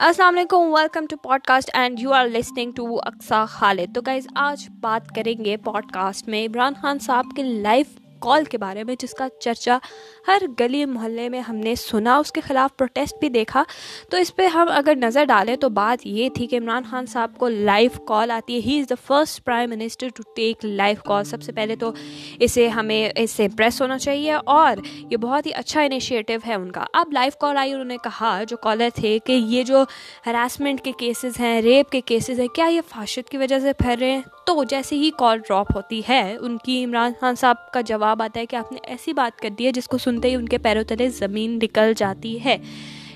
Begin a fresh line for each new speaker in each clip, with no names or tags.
السلام علیکم welcome to podcast and you are listening to Aqsa Khalid تو guys آج بات کریں گے پوڈ کاسٹ میں عمران خان صاحب کے لائف کال کے بارے میں، جس کا چرچا ہر گلی محلے میں ہم نے سنا، اس کے خلاف پروٹیسٹ بھی دیکھا۔ تو اس پہ ہم اگر نظر ڈالیں تو بات یہ تھی کہ عمران خان صاحب کو لائف کال آتی ہے۔ He is the first prime minister to take life call سب سے پہلے تو اسے ہمیں اس سے امپریس ہونا چاہیے اور یہ بہت ہی اچھا انیشیٹو ہے ان کا۔ اب لائف کال آئی، انہوں نے کہا، جو کالر تھے، کہ یہ جو ہراسمنٹ کے کیسز ہیں ریپ کے کیسز ہیں، کیا یہ فاشد کی وجہ سے پھیل رہے ہیں؟ تو جیسے ہی کال ڈراپ ہوتی ہے، ان کی عمران خان صاحب کا جواب آتا ہے کہ آپ نے ایسی بات کر دی ہے جس کو سنتے ہی ان کے پیروں تلے زمین نکل جاتی ہے۔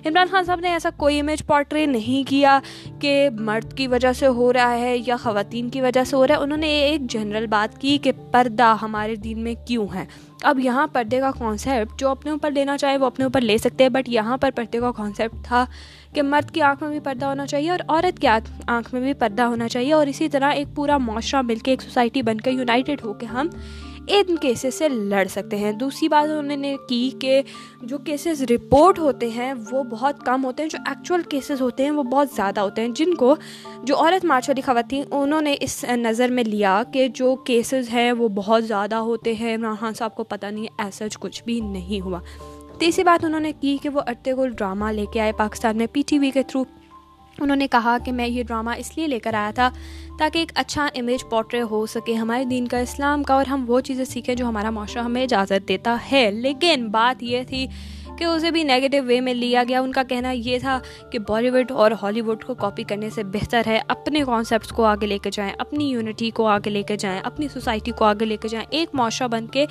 عمران خان صاحب نے ایسا کوئی امیج پورٹری نہیں کیا کہ مرد کی وجہ سے ہو رہا ہے یا خواتین کی وجہ سے ہو رہا ہے۔ انہوں نے ایک جنرل بات کی کہ پردہ ہمارے دین میں کیوں ہے؟ اب یہاں پردے کا کانسیپٹ جو اپنے اوپر لینا چاہے وہ اپنے اوپر لے سکتے ہیں بٹ یہاں پر پردے کا کانسیپٹ تھا کہ مرد کی آنکھ میں بھی پردہ ہونا چاہیے اور عورت کی آنکھ میں بھی پردہ ہونا چاہیے اور اسی طرح ایک پورا معاشرہ مل کے ایک سوسائٹی بن کے یونائٹیڈ ہو کے ہم ان کیسز سے لڑ سکتے ہیں۔ دوسری بات انہوں نے کی کہ جو کیسز رپورٹ ہوتے ہیں وہ بہت کم ہوتے ہیں، جو ایکچوئل کیسز ہوتے ہیں وہ بہت زیادہ ہوتے ہیں۔ جن کو جو عورت مارچ والی خواتین، انہوں نے اس نظر میں لیا کہ جو کیسز ہیں وہ بہت زیادہ ہوتے ہیں۔ عمران خان صاحب کو پتہ نہیں ایسا کچھ بھی نہیں ہوا۔ تیسری بات انہوں نے کی کہ وہ اٹے ڈرامہ لے کے آئے پاکستان میں پی ٹی وی کے تھرو۔ انہوں نے کہا کہ میں یہ ڈرامہ اس لیے لے کر آیا تھا تاکہ ایک اچھا امیج پورٹری ہو سکے ہمارے دین کا اسلام کا اور ہم وہ چیزیں سیکھیں جو ہمارا معاشرہ ہمیں اجازت دیتا ہے۔ لیکن بات یہ تھی کہ اسے بھی نگیٹو وے میں لیا گیا۔ ان کا کہنا یہ تھا کہ بالی ووڈ اور ہالی ووڈ کو کاپی کرنے سے بہتر ہے اپنے کانسیپٹس کو آگے لے کے جائیں، اپنی یونٹی کو آگے لے کے جائیں، اپنی سوسائٹی کو آگے لے کے جائیں۔ ایک معاشرہ بن کے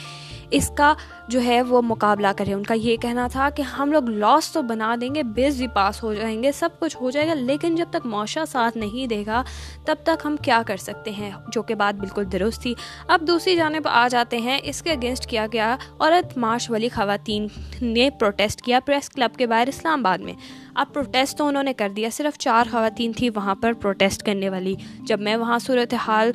اس کا جو ہے وہ مقابلہ کریں۔ ان کا یہ کہنا تھا کہ ہم لوگ لاس تو بنا دیں گے بیس بھی پاس ہو جائیں گے، سب کچھ ہو جائے گا، لیکن جب تک معاشرہ ساتھ نہیں دے گا، تب تک ہم کیا کر سکتے ہیں؟ جو کہ بات بالکل درست تھی۔ اب دوسری جانب آ جاتے ہیں۔ اس کے اگینسٹ کیا گیا؟ عورت مارچ والی خواتین نے پروٹیسٹ پروٹیسٹ کیا پریس کلب کے باہر اسلام آباد میں۔ اب پروٹیسٹ تو انہوں نے کر دیا، صرف چار خواتین تھی وہاں پر پروٹیسٹ کرنے والی۔ جب میں وہاں صورت حال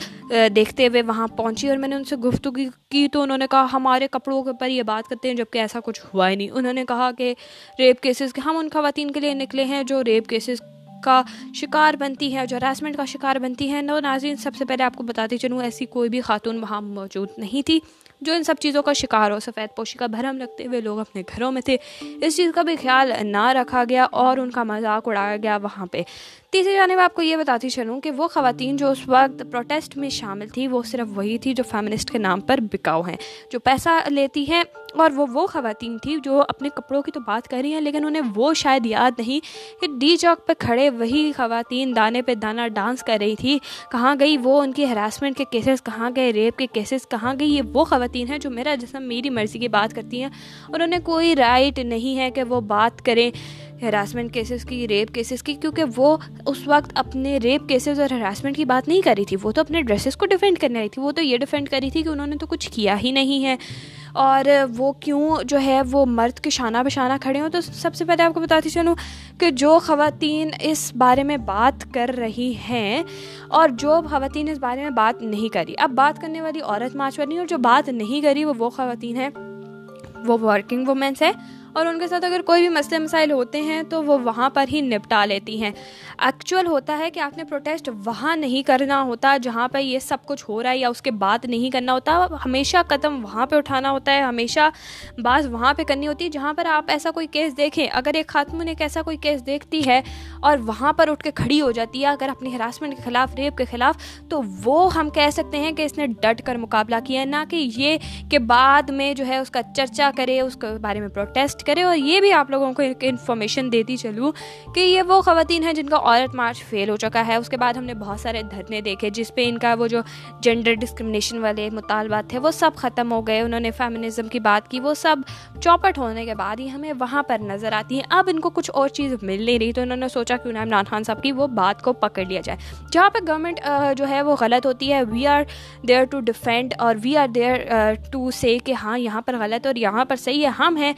دیکھتے ہوئے وہاں پہنچی اور میں نے ان سے گفتگو کی تو انہوں نے کہا، ہمارے کپڑوں کے اوپر یہ بات کرتے ہیں جبکہ ایسا کچھ ہوا ہی نہیں۔ انہوں نے کہا کہ ریپ کیسز، ہم ان خواتین کے لیے نکلے ہیں جو ریپ کیسز کا شکار بنتی ہے جو ہراسمنٹ کا شکار بنتی ہے نو ناظرین، سب سے پہلے آپ کو بتاتی چلوں، ایسی کوئی بھی خاتون وہاں موجود نہیں تھی۔ جو ان سب چیزوں کا شکار ہو سفید پوشی کا بھرم رکھتے ہوئے لوگ اپنے گھروں میں تھے۔ اس چیز کا بھی خیال نہ رکھا گیا اور ان کا مذاق اڑایا گیا وہاں پہ۔ تیسری جانب آپ کو یہ بتاتی چلوں کہ وہ خواتین جو اس وقت پروٹیسٹ میں شامل تھی، وہ صرف وہی تھی جو فیمنسٹ کے نام پر بکاؤ ہیں، جو پیسہ لیتی ہیں اور وہ وہ خواتین تھی جو اپنے کپڑوں کی تو بات کر رہی ہیں لیکن انہیں وہ شاید یاد نہیں کہ ڈی چوک پہ کھڑے وہی خواتین دانے پہ دانہ ڈانس کر رہی تھی۔ کہاں گئی وہ ان کی ہراسمنٹ کے کیسز کہاں گئے ریپ کے کیسز کہاں گئی یہ وہ خواتین ہیں جو میرا جسم میری مرضی کی بات کرتی ہیں اور انہیں کوئی رائٹ نہیں ہے کہ وہ بات کریں۔ ہراسمنٹ کیسز کی، ریپ کیسز کی، کیونکہ وہ اس وقت اپنے ریپ کیسز اور ہراسمنٹ کی بات نہیں کر رہی تھی۔ وہ تو اپنے ڈریسز کو ڈیفینڈ کرنے رہی تھی۔ وہ تو یہ ڈیفینڈ کر رہی تھی کہ انہوں نے تو کچھ کیا ہی نہیں ہے۔ اور وہ کیوں جو ہے وہ مرد کے شانہ بہ شانہ کھڑے ہوں؟ تو سب سے پہلے آپ کو بتاتی چلوں کہ جو خواتین اس بارے میں بات کر رہی ہیں اور جو خواتین اس بارے میں بات نہیں کری اب بات کرنے والی عورت ماچ والی اور جو بات نہیں کری وہ وہ خواتین ہیں۔ وہ ورکنگ وومینس ہے اور ان کے ساتھ اگر کوئی بھی مسئلے مسائل ہوتے ہیں تو وہ وہاں پر ہی نپٹا لیتی ہیں۔ ایکچوئل ہوتا ہے کہ آپ نے پروٹیسٹ وہاں نہیں کرنا ہوتا جہاں پہ یہ سب کچھ ہو رہا ہے یا اس کے بعد نہیں کرنا ہوتا، ہمیشہ قدم وہاں پہ اٹھانا ہوتا ہے، ہمیشہ بات وہاں پہ کرنی ہوتی ہے جہاں پر آپ ایسا کوئی کیس دیکھیں۔ اگر ایک خاتون ایک ایسا کوئی کیس دیکھتی ہے اور وہاں پر اٹھ کے کھڑی ہو جاتی ہے، اگر اپنی ہراسمنٹ کے خلاف ریپ کے خلاف، تو وہ ہم کہہ سکتے ہیں کہ اس نے ڈٹ کر مقابلہ کیا ہے۔ نہ کہ یہ کہ بعد میں جو ہے اس کا چرچا کرے، اس کے بارے میں پروٹیسٹ کرے اور یہ بھی آپ لوگوں کو ایک انفارمیشن دیتی چلوں کہ یہ وہ خواتین ہیں جن کا عورت مارچ فیل ہو چکا ہے۔ اس کے بعد ہم نے بہت سارے دھرنے دیکھے جس پہ ان کا وہ جو جینڈر ڈسکرمنیشن والے مطالبات تھے وہ سب ختم ہو گئے۔ انہوں نے فیمنزم کی بات کی، وہ سب چوپٹ ہونے کے بعد ہی ہمیں وہاں پر نظر آتی ہیں۔ اب ان کو کچھ اور چیز مل نہیں رہی تو انہوں نے سوچا کہ عمران خان صاحب کی وہ بات کو پکڑ لیا جائے۔ جہاں پہ گورنمنٹ جو ہے وہ غلط ہوتی ہے we are there to defend اور وی آر دیئر ٹو سے کہ ہاں یہاں پر غلط اور یہاں پر صحیح ہے۔ ہم ہیں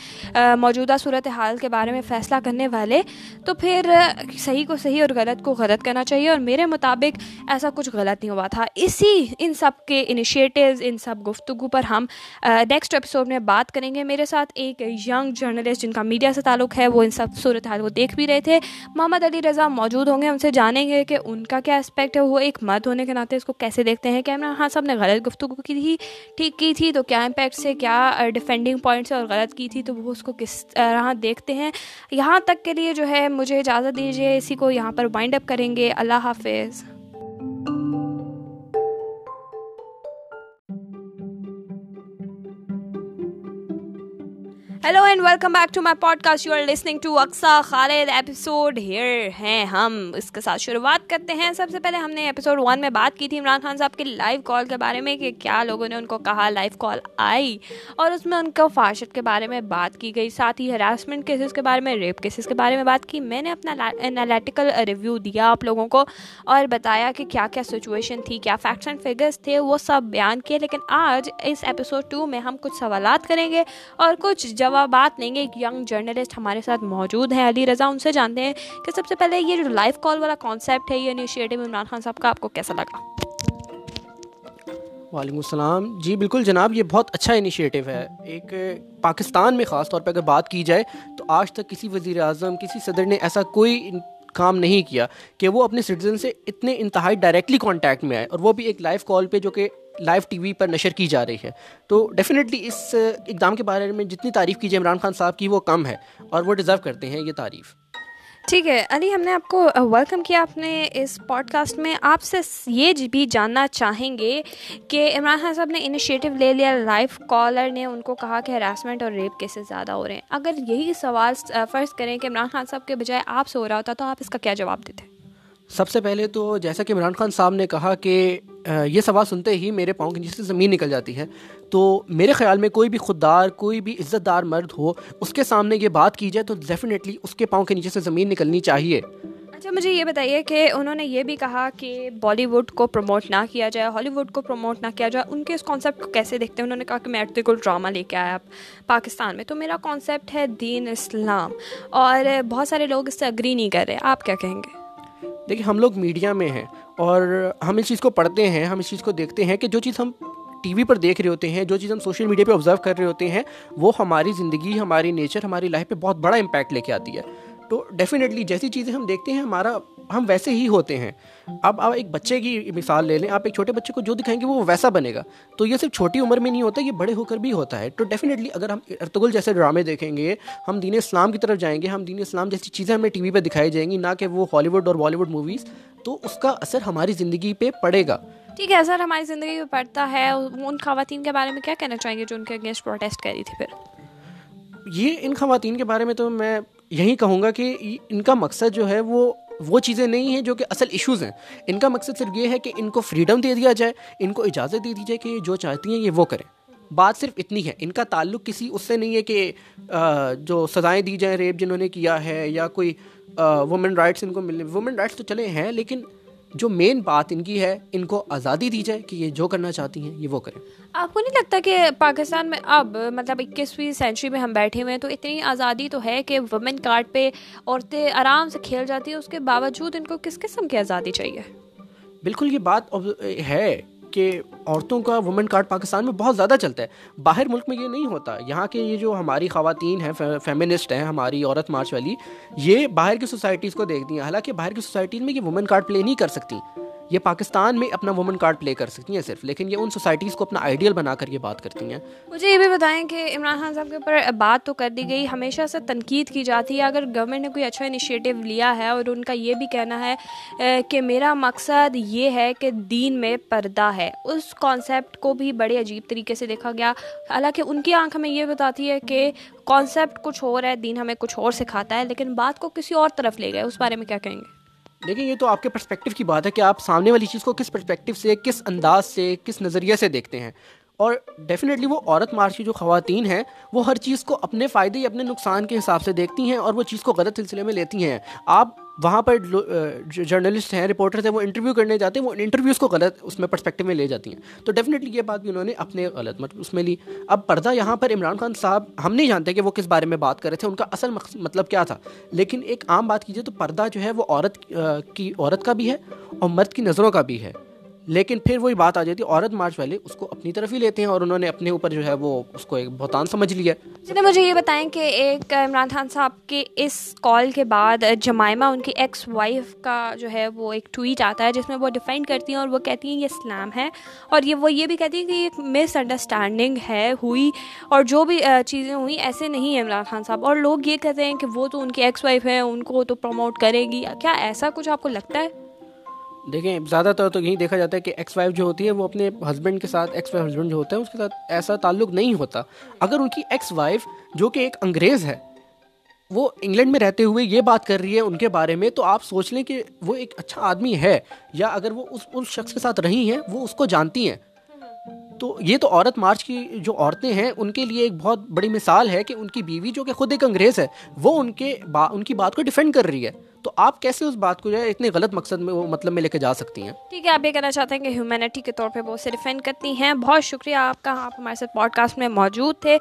موجودہ صورت حال کے بارے میں فیصلہ کرنے والے، تو پھر صحیح کو صحیح اور غلط کو غلط کرنا چاہیے اور میرے مطابق ایسا کچھ غلط نہیں ہوا تھا۔ اسی ان سب کے انیشیٹیوز ان سب گفتگو پر ہم نیکسٹ ایپیسوڈ میں بات کریں گے۔ میرے ساتھ ایک ینگ جرنلسٹ جن کا میڈیا سے تعلق ہے، وہ ان سب صورت حال کو دیکھ بھی رہے تھے۔ محمد علی رضا موجود ہوں گے ان سے جانیں گے کہ ان کا کیا اسپیکٹ ہے۔ وہ ایک مرد ہونے کے ناطے اس کو کیسے دیکھتے ہیں؟ کہ عمران خان صاحب نے غلط گفتگو کی تھی، ٹھیک کی تھی، تو کیا امپیکٹ سے، کیا ڈیفینڈنگ پوائنٹ سے اور غلط کی تھی، تو وہ اس کو کس طرح دیکھتے ہیں۔ یہاں تک کے لیے جو ہے مجھے اجازت دیجیے اسی کو یہاں پر وائنڈ اپ کریں گے۔ اللہ حافظ۔ Hello and welcome back to my podcast you are listening to Aqsa Khalid episode here ہیں ہم. اس کے ساتھ شروعات کرتے ہیں. سب سے پہلے ہم نے ایپیسوڈ ون میں بات کی تھی عمران خان صاحب کی لائیو کال کے بارے میں کہ کیا لوگوں نے ان کو کہا لائیو کال آئی اور اس میں ان کو فاشت کے بارے میں بات کی گئی، ساتھ ہی ہراسمنٹ کیسز کے بارے میں ریپ کیسز کے بارے میں بات کی۔ میں نے اپنا انالیٹیکل ریویو دیا آپ لوگوں کو اور بتایا کہ کیا کیا سچویشن تھی، کیا فیکٹس اینڈ فگرس تھے، وہ سب بیان کیے۔ لیکن آج اس ایپیسوڈ ٹو میں ہم کچھ سوالات کریں گے اور کچھ جواب بات لیں گے ایک ینگ جرنلسٹ ہمارے ساتھ موجود ہیں، علی رضا، ان سے جانتے ہیں کہ سب سے پہلے یہ جو لائف کال والا کانسیپٹ ہے، یہ انیشیٹو عمران خان صاحب کا آپ کو کیسا لگا؟
وعلیکم السلام۔ جی بالکل جناب، یہ بہت اچھا انیشیٹو ہے۔ ایک پاکستان میں خاص طور پہ اگر بات کی جائے، تو آج تک کسی وزیر اعظم، کسی صدر نے ایسا کوئی کام نہیں کیا کہ وہ اپنے سٹیزن سے اتنے انتہائی ڈائریکٹلی کانٹیکٹ میں آئے اور وہ بھی ایک لائیو کال پہ جو کہ لائیو ٹی وی پر نشر کی جا رہی ہے۔ تو ڈیفینیٹلی اس اقدام کے بارے میں جتنی تعریف کیجیے عمران خان صاحب کی وہ کم ہے اور وہ ڈیزرو کرتے ہیں یہ تعریف۔
ٹھیک ہے، علی، ہم نے آپ کو ویلکم کیا آپ نے اس پوڈ کاسٹ میں۔ آپ سے یہ جی بھی جاننا چاہیں گے کہ عمران خان صاحب نے انیشیٹو لے لیا لائف کالر نے ان کو کہا کہ ہراسمنٹ اور ریپ کیسز زیادہ ہو رہے ہیں۔ اگر یہی سوال فرض کریں کہ عمران خان صاحب کے بجائے آپ سے ہو رہا ہوتا تو آپ اس کا کیا جواب دیتے؟
سب سے پہلے تو جیسا کہ عمران خان صاحب نے کہا کہ یہ سوال سنتے ہی میرے پاؤں کے نیچے سے زمین نکل جاتی ہے، تو میرے خیال میں کوئی بھی خوددار، کوئی بھی عزت دار مرد ہو، اس کے سامنے یہ بات کی جائے تو ڈیفینیٹلی اس کے پاؤں کے نیچے سے زمین نکلنی چاہیے۔
اچھا مجھے یہ بتائیے کہ انہوں نے یہ بھی کہا کہ بالی ووڈ کو پروموٹ نہ کیا جائے، ہالی ووڈ کو پروموٹ نہ کیا جائے، ان کے اس کانسیپٹ کو کیسے دیکھتے ہیں؟ انہوں نے کہا کہ میں ارتقل ڈرامہ لے کے آیا پاکستان میں، تو میرا کانسیپٹ ہے دین اسلام، اور بہت سارے لوگ اس سے اگری نہیں کر رہے، آپ کیا کہیں گے؟
دیکھیے، ہم لوگ میڈیا میں ہیں اور ہم اس چیز کو پڑھتے ہیں، ہم اس چیز کو دیکھتے ہیں کہ جو چیز ہم ٹی وی پر دیکھ رہے ہوتے ہیں، جو چیز ہم سوشل میڈیا پہ آبزرو کر رہے ہوتے ہیں، وہ ہماری زندگی، ہماری نیچر ہماری لائف پہ بہت بڑا امپیکٹ لے کے آتی ہے۔ تو ڈیفینیٹلی جیسی چیزیں ہم دیکھتے ہیں، ہمارا ہم ویسے ہی ہوتے ہیں۔ اب آپ ایک بچے کی مثال لے لیں آپ ایک چھوٹے بچے کو جو دکھائیں گے وہ ویسا بنے گا۔ تو یہ صرف چھوٹی عمر میں نہیں ہوتا یہ بڑے ہو کر بھی ہوتا ہے۔ تو ڈیفینیٹلی اگر ہم ارتگل جیسے ڈرامے دیکھیں گے ہم دین اسلام کی طرف جائیں گے ہم دین اسلام جیسی چیزیں ہمیں ٹی وی پہ دکھائی جائیں گی نہ کہ وہ ہالی ووڈ اور بالی ووڈ موویز تو اس کا اثر ہماری زندگی پہ پڑے گا۔
ٹھیک ہے اثر ہماری زندگی پہ پڑتا ہے۔ ان خواتین کے بارے میں کیا کہنا چاہیں گے جو ان کے اگینسٹ پروٹیسٹ کر رہی تھی پھر؟
یہ ان خواتین کے بارے میں تو میں یہی کہوں گا کہ ان کا مقصد جو ہے وہ وہ چیزیں نہیں ہیں جو کہ اصل ایشوز ہیں۔ ان کا مقصد صرف یہ ہے کہ ان کو فریڈم دے دیا جائے، ان کو اجازت دے دی جائے کہ جو چاہتی ہیں یہ وہ کریں۔ بات صرف اتنی ہے، ان کا تعلق کسی اس سے نہیں ہے کہ جو سزائیں دی جائیں ریپ جنہوں نے کیا ہے یا کوئی وومن رائٹس ان کو ملنے وومن رائٹس تو چلے ہیں، لیکن جو مین بات ان کی ہے ان کو آزادی دی جائے کہ یہ جو کرنا چاہتی ہیں یہ وہ کریں۔
آپ کو نہیں لگتا کہ پاکستان میں اب مطلب اکیسویں سینچری میں ہم بیٹھے ہوئے ہیں تو اتنی آزادی تو ہے کہ وومن کارڈ پہ عورتیں آرام سے کھیل جاتی ہیں اس کے باوجود ان کو کس قسم کی آزادی چاہیے؟
بالکل یہ بات ہے۔ کہ عورتوں کا وومن کارڈ پاکستان میں بہت زیادہ چلتا ہے۔ باہر ملک میں یہ نہیں ہوتا۔ یہاں کے یہ جو ہماری خواتین ہیں فیمنسٹ ہیں، ہماری عورت مارچ والی، یہ باہر کی سوسائٹیز کو دیکھتی ہیں۔ حالانکہ باہر کی سوسائٹیز میں یہ وومن کارڈ پلے نہیں کر سکتی۔ یہ پاکستان میں اپنا وومن کارڈ پلے کر سکتی ہیں صرف، لیکن یہ ان سوسائٹیز کو اپنا آئیڈیل بنا کر یہ بات کرتی ہیں۔
مجھے یہ بھی بتائیں کہ عمران خان صاحب کے اوپر بات تو کر دی گئی، ہمیشہ سے تنقید کی جاتی ہے۔ اگر گورنمنٹ نے کوئی اچھا انیشیٹو لیا ہے اور ان کا یہ بھی کہنا ہے کہ میرا مقصد یہ ہے کہ دین میں پردہ ہے۔ اس کانسیپٹ کو بھی بڑے عجیب طریقے سے دیکھا گیا۔ حالانکہ ان کی آنکھ ہمیں یہ بتاتی ہے کہ کانسیپٹ کچھ اور ہے، دین ہمیں کچھ اور سکھاتا ہے، لیکن بات کو کسی اور طرف لے گئے۔ اس بارے میں کیا کہیں گے؟
دیکھیں، یہ تو آپ کے پرسپیکٹیو کی بات ہے کہ آپ سامنے والی چیز کو کس پرسپیکٹیو سے، کس انداز سے، کس نظریے سے دیکھتے ہیں۔ اور ڈیفینیٹلی وہ عورت مارشی جو خواتین ہیں، وہ ہر چیز کو اپنے فائدے یا اپنے نقصان کے حساب سے دیکھتی ہیں اور وہ چیز کو غلط سلسلے میں لیتی ہیں۔ آپ وہاں پر جرنلسٹ ہیں رپورٹرز ہیں، وہ انٹرویو کرنے جاتے ہیں، وہ انٹرویوز کو غلط اس میں پرسپیکٹو میں لے جاتی ہیں۔ تو ڈیفینیٹلی یہ بات بھی انہوں نے اپنے غلط مطلب اس میں لی۔ اب پردہ یہاں پر عمران خان صاحب، ہم نہیں جانتے کہ وہ کس بارے میں بات کر رہے تھے، ان کا اصل مطلب کیا تھا۔ لیکن ایک عام بات کیجیے تو پردہ جو ہے، وہ عورت کی عورت کا بھی ہے اور مرد کی نظروں کا بھی ہے۔ لیکن پھر وہی بات آ جاتی ہے، عورت مارچ والے اس کو اپنی طرف ہی لیتے ہیں اور انہوں نے اپنے اوپر جو ہے وہ اس کو ایک بہتان سمجھ لیا۔
چلے مجھے یہ بتائیں کہ ایک عمران خان صاحب کے اس کال کے بعد جمائمہ ان کی ایکس وائف کا جو ہے وہ ایک ٹویٹ آتا ہے جس میں وہ ڈیفائن کرتی ہیں اور وہ کہتی ہیں یہ اسلام ہے اور یہ وہ یہ بھی کہتی ہیں کہ ایک مس انڈرسٹینڈنگ ہے، ہوئی اور جو بھی چیزیں ہوئیں ایسے نہیں ہیں عمران خان صاحب اور لوگ یہ کہتے ہیں کہ وہ تو ان کی ایکس وائف ہے ان کو تو پروموٹ کرے گی۔ کیا ایسا کچھ آپ کو لگتا ہے؟
دیکھیں، زیادہ تر تو یہی دیکھا جاتا ہے کہ ایکس وائف جو ہوتی ہے، وہ اپنے ہسبینڈ کے ساتھ ایکس وائف ہسبینڈ جو ہوتا ہے اس کے ساتھ ایسا تعلق نہیں ہوتا۔ اگر ان کی ایکس وائف جو کہ ایک انگریز ہے، وہ انگلینڈ میں رہتے ہوئے یہ بات کر رہی ہے ان کے بارے میں، تو آپ سوچ لیں کہ وہ ایک اچھا آدمی ہے، یا اگر وہ اس اس شخص کے ساتھ رہی ہیں، وہ اس کو جانتی ہیں۔ تو یہ تو عورت مارچ کی جو عورتیں ہیں، ان کے لیے ایک بہت بڑی مثال ہے کہ ان کی بیوی جو کہ خود ایک انگریز ہے، وہ ان کے با، ان کی بات کو ڈیفینڈ کر رہی ہے۔ تو آپ کیسے اس بات کو جو ہے اتنے غلط مقصد میں وہ مطلب میں لے کے جا سکتی ہیں؟
ٹھیک ہے، آپ یہ کہنا چاہتے ہیں کہ ہیومینٹی کے طور پہ وہ اسے ڈیفینڈ کرتی ہیں۔ بہت شکریہ آپ کا، آپ ہمارے ساتھ پوڈ کاسٹ میں موجود تھے۔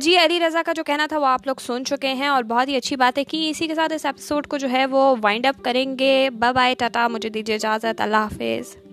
جی علی رضا کا جو کہنا تھا، وہ آپ لوگ سن چکے ہیں اور بہت ہی اچھی باتیں کی اسی کے ساتھ اس ایپیسوڈ کو جو ہے وہ وائنڈ اپ کریں گے۔ بائے بائے ٹاٹا، مجھے دیجیے اجازت، اللہ حافظ۔